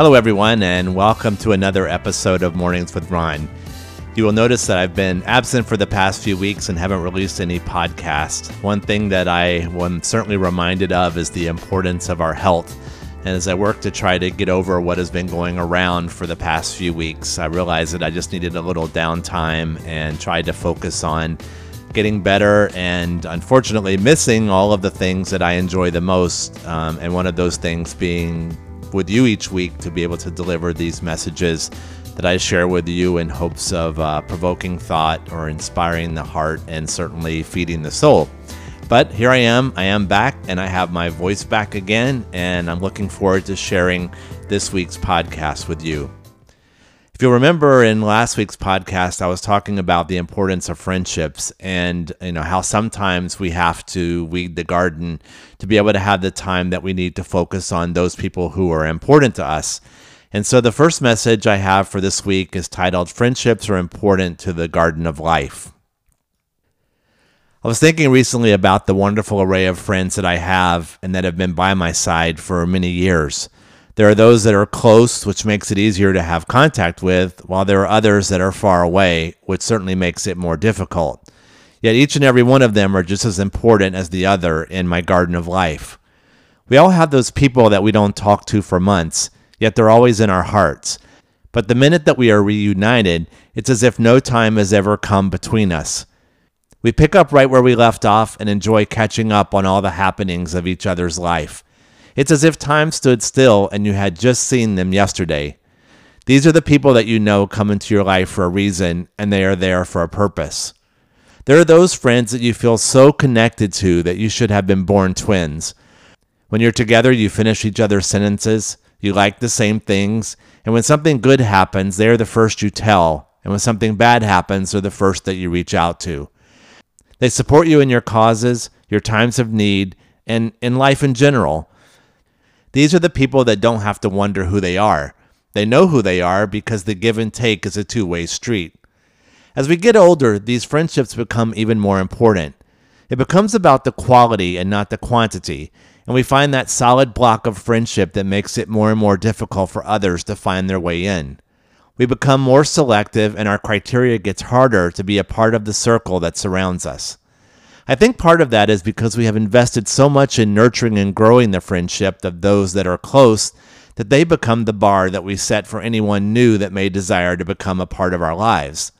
Hello, everyone, and welcome to another episode of Mornings with Ron. You will notice that I've been absent for the past few weeks and haven't released any podcast. One thing that I am certainly reminded of is the importance of our health. And as I work to try to get over what has been going around for the past few weeks, I realized that I just needed a little downtime and tried to focus on getting better and unfortunately missing all of the things that I enjoy the most. Um, and one of those things being with you each week to be able to deliver these messages that I share with you in hopes of uh, provoking thought or inspiring the heart and certainly feeding the soul. But here I am. I am back and I have my voice back again, and I'm looking forward to sharing this week's podcast with you. If you'll remember in last week's podcast, I was talking about the importance of friendships and you know how sometimes we have to weed the garden to be able to have the time that we need to focus on those people who are important to us. And so the first message I have for this week is titled Friendships Are Important to the Garden of Life. I was thinking recently about the wonderful array of friends that I have and that have been by my side for many years. There are those that are close, which makes it easier to have contact with, while there are others that are far away, which certainly makes it more difficult. Yet each and every one of them are just as important as the other in my garden of life. We all have those people that we don't talk to for months, yet they're always in our hearts. But the minute that we are reunited, it's as if no time has ever come between us. We pick up right where we left off and enjoy catching up on all the happenings of each other's life. It's as if time stood still and you had just seen them yesterday. These are the people that you know come into your life for a reason and they are there for a purpose. There are those friends that you feel so connected to that you should have been born twins. When you're together, you finish each other's sentences, you like the same things, and when something good happens, they are the first you tell, and when something bad happens, they're the first that you reach out to. They support you in your causes, your times of need, and in life in general. These are the people that don't have to wonder who they are. They know who they are because the give and take is a two way street. As we get older, these friendships become even more important. It becomes about the quality and not the quantity, and we find that solid block of friendship that makes it more and more difficult for others to find their way in. We become more selective, and our criteria gets harder to be a part of the circle that surrounds us. I think part of that is because we have invested so much in nurturing and growing the friendship of those that are close that they become the bar that we set for anyone new that may desire to become a part of our lives.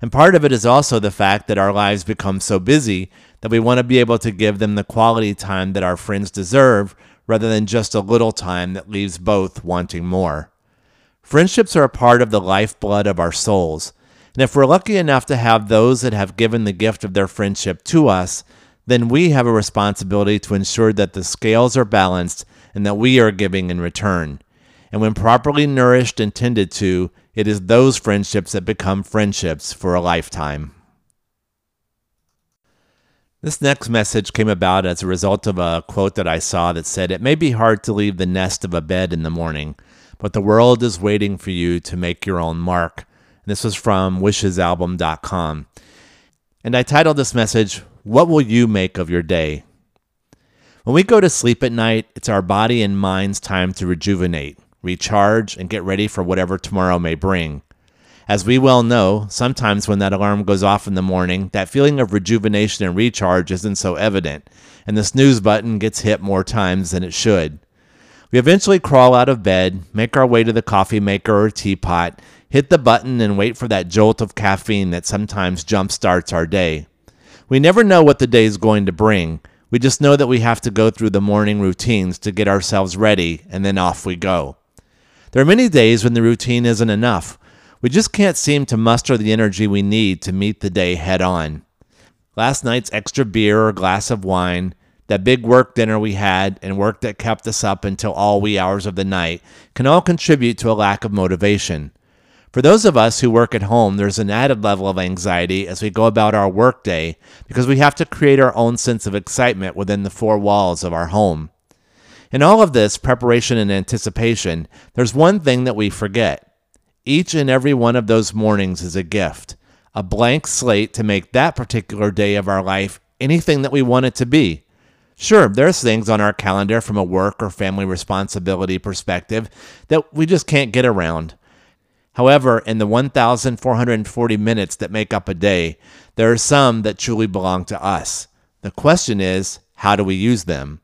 And part of it is also the fact that our lives become so busy that we want to be able to give them the quality time that our friends deserve rather than just a little time that leaves both wanting more. Friendships are a part of the lifeblood of our souls. And if we're lucky enough to have those that have given the gift of their friendship to us, then we have a responsibility to ensure that the scales are balanced and that we are giving in return. And when properly nourished and tended to, it is those friendships that become friendships for a lifetime. This next message came about as a result of a quote that I saw that said, It may be hard to leave the nest of a bed in the morning but the world is waiting for you to make your own mark. This was from wishesalbum.com. And I titled this message, What Will You Make of Your Day? When we go to sleep at night, it's our body and mind's time to rejuvenate, recharge, and get ready for whatever tomorrow may bring. As we well know, sometimes when that alarm goes off in the morning, that feeling of rejuvenation and recharge isn't so evident, and the snooze button gets hit more times than it should. We eventually crawl out of bed, make our way to the coffee maker or teapot, hit the button, and wait for that jolt of caffeine that sometimes jump starts our day. We never know what the day is going to bring. We just know that we have to go through the morning routines to get ourselves ready, and then off we go. There are many days when the routine isn't enough. We just can't seem to muster the energy we need to meet the day head on. Last night's extra beer or glass of wine, that big work dinner we had and work that kept us up until all wee hours of the night can all contribute to a lack of motivation. For those of us who work at home, there's an added level of anxiety as we go about our workday because we have to create our own sense of excitement within the four walls of our home. In all of this preparation and anticipation, there's one thing that we forget. Each and every one of those mornings is a gift, a blank slate to make that particular day of our life anything that we want it to be. Sure, there's things on our calendar from a work or family responsibility perspective that we just can't get around. However, in the 1,440 minutes that make up a day, there are some that truly belong to us. The question is, how do we use them?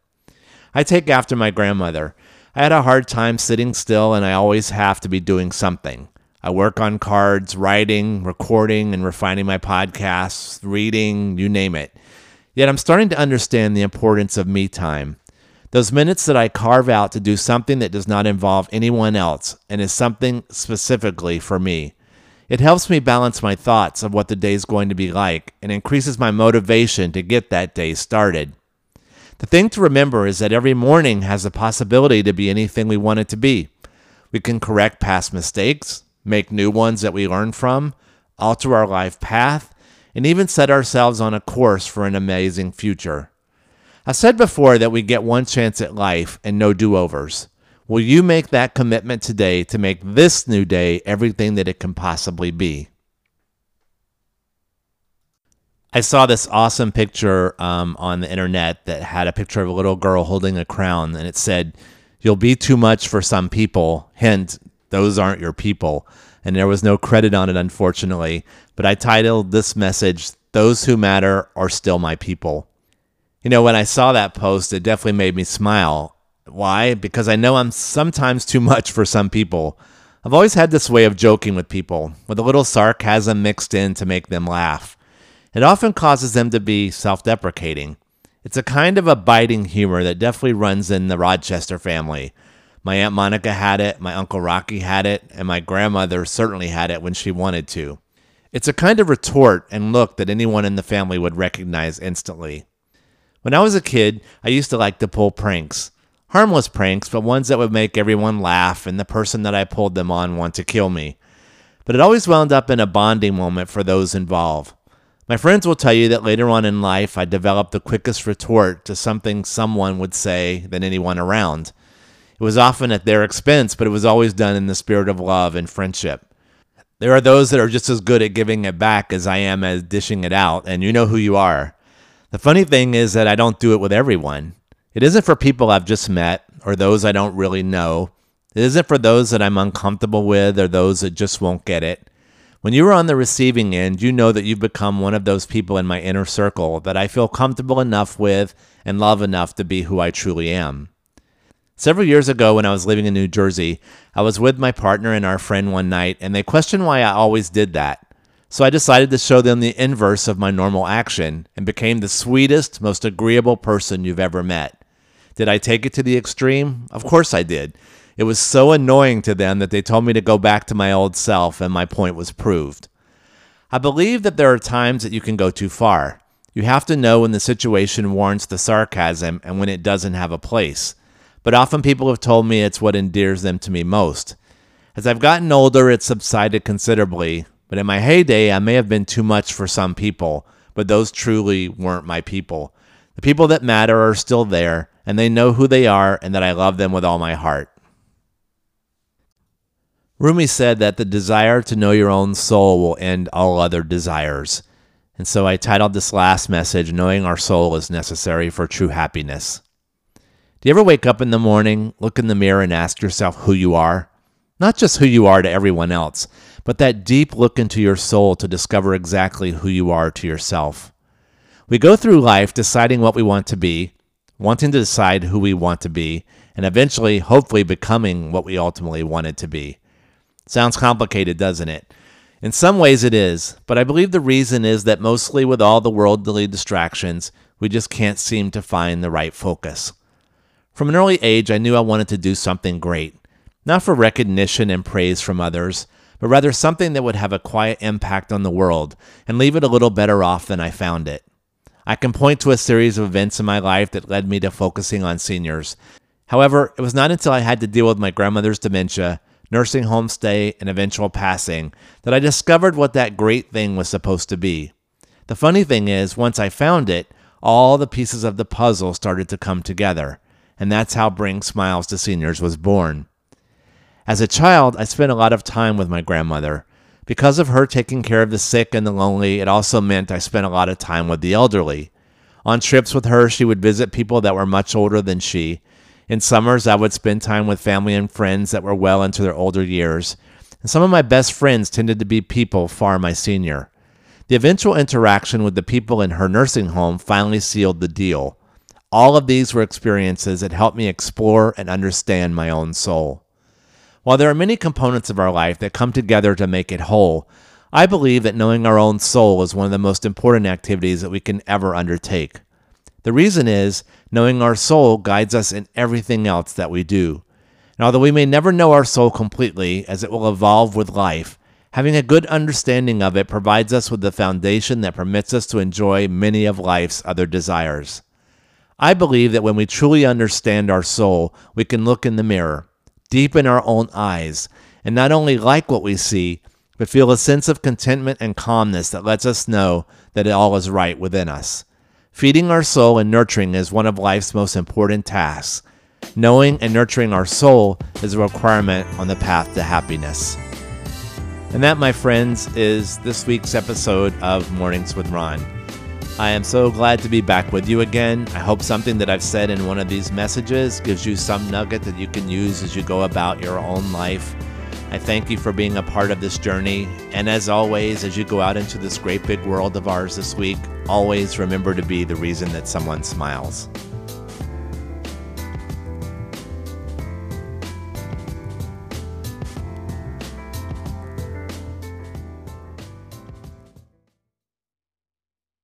I take after my grandmother. I had a hard time sitting still, and I always have to be doing something. I work on cards, writing, recording, and refining my podcasts, reading, you name it. Yet I'm starting to understand the importance of me time. Those minutes that I carve out to do something that does not involve anyone else and is something specifically for me. It helps me balance my thoughts of what the day is going to be like and increases my motivation to get that day started. The thing to remember is that every morning has the possibility to be anything we want it to be. We can correct past mistakes, make new ones that we learn from, alter our life path, and even set ourselves on a course for an amazing future. I said before that we get one chance at life and no do overs. Will you make that commitment today to make this new day everything that it can possibly be? I saw this awesome picture um, on the internet that had a picture of a little girl holding a crown, and it said, You'll be too much for some people. Hint, those aren't your people and there was no credit on it, unfortunately. But I titled this message, Those Who Matter Are Still My People. You know, when I saw that post, it definitely made me smile. Why? Because I know I'm sometimes too much for some people. I've always had this way of joking with people, with a little sarcasm mixed in to make them laugh. It often causes them to be self deprecating. It's a kind of a biting humor that definitely runs in the Rochester family. My Aunt Monica had it, my Uncle Rocky had it, and my grandmother certainly had it when she wanted to. It's a kind of retort and look that anyone in the family would recognize instantly. When I was a kid, I used to like to pull pranks. Harmless pranks, but ones that would make everyone laugh and the person that I pulled them on want to kill me. But it always wound up in a bonding moment for those involved. My friends will tell you that later on in life, I developed the quickest retort to something someone would say than anyone around. It was often at their expense, but it was always done in the spirit of love and friendship. There are those that are just as good at giving it back as I am at dishing it out, and you know who you are. The funny thing is that I don't do it with everyone. It isn't for people I've just met or those I don't really know. It isn't for those that I'm uncomfortable with or those that just won't get it. When you are on the receiving end, you know that you've become one of those people in my inner circle that I feel comfortable enough with and love enough to be who I truly am. Several years ago, when I was living in New Jersey, I was with my partner and our friend one night, and they questioned why I always did that. So I decided to show them the inverse of my normal action and became the sweetest, most agreeable person you've ever met. Did I take it to the extreme? Of course I did. It was so annoying to them that they told me to go back to my old self, and my point was proved. I believe that there are times that you can go too far. You have to know when the situation warrants the sarcasm and when it doesn't have a place but often people have told me it's what endears them to me most. As I've gotten older, it's subsided considerably, but in my heyday, I may have been too much for some people, but those truly weren't my people. The people that matter are still there, and they know who they are and that I love them with all my heart. Rumi said that the desire to know your own soul will end all other desires. And so I titled this last message, Knowing Our Soul is Necessary for True Happiness. Do you ever wake up in the morning, look in the mirror, and ask yourself who you are? Not just who you are to everyone else, but that deep look into your soul to discover exactly who you are to yourself. We go through life deciding what we want to be, wanting to decide who we want to be, and eventually, hopefully, becoming what we ultimately wanted to be. Sounds complicated, doesn't it? In some ways, it is, but I believe the reason is that mostly with all the worldly distractions, we just can't seem to find the right focus. From an early age, I knew I wanted to do something great, not for recognition and praise from others, but rather something that would have a quiet impact on the world and leave it a little better off than I found it. I can point to a series of events in my life that led me to focusing on seniors. However, it was not until I had to deal with my grandmother's dementia, nursing home stay, and eventual passing that I discovered what that great thing was supposed to be. The funny thing is, once I found it, all the pieces of the puzzle started to come together and that's how Bring Smiles to Seniors was born. As a child, I spent a lot of time with my grandmother. Because of her taking care of the sick and the lonely, it also meant I spent a lot of time with the elderly. On trips with her, she would visit people that were much older than she. In summers, I would spend time with family and friends that were well into their older years. And some of my best friends tended to be people far my senior. The eventual interaction with the people in her nursing home finally sealed the deal. All of these were experiences that helped me explore and understand my own soul. While there are many components of our life that come together to make it whole, I believe that knowing our own soul is one of the most important activities that we can ever undertake. The reason is, knowing our soul guides us in everything else that we do. And although we may never know our soul completely, as it will evolve with life, having a good understanding of it provides us with the foundation that permits us to enjoy many of life's other desires. I believe that when we truly understand our soul, we can look in the mirror, deep in our own eyes, and not only like what we see, but feel a sense of contentment and calmness that lets us know that it all is right within us. Feeding our soul and nurturing is one of life's most important tasks. Knowing and nurturing our soul is a requirement on the path to happiness. And that, my friends, is this week's episode of Mornings with Ron. I am so glad to be back with you again. I hope something that I've said in one of these messages gives you some nugget that you can use as you go about your own life I thank you for being a part of this journey. And as always, as you go out into this great big world of ours this week, always remember to be the reason that someone smiles.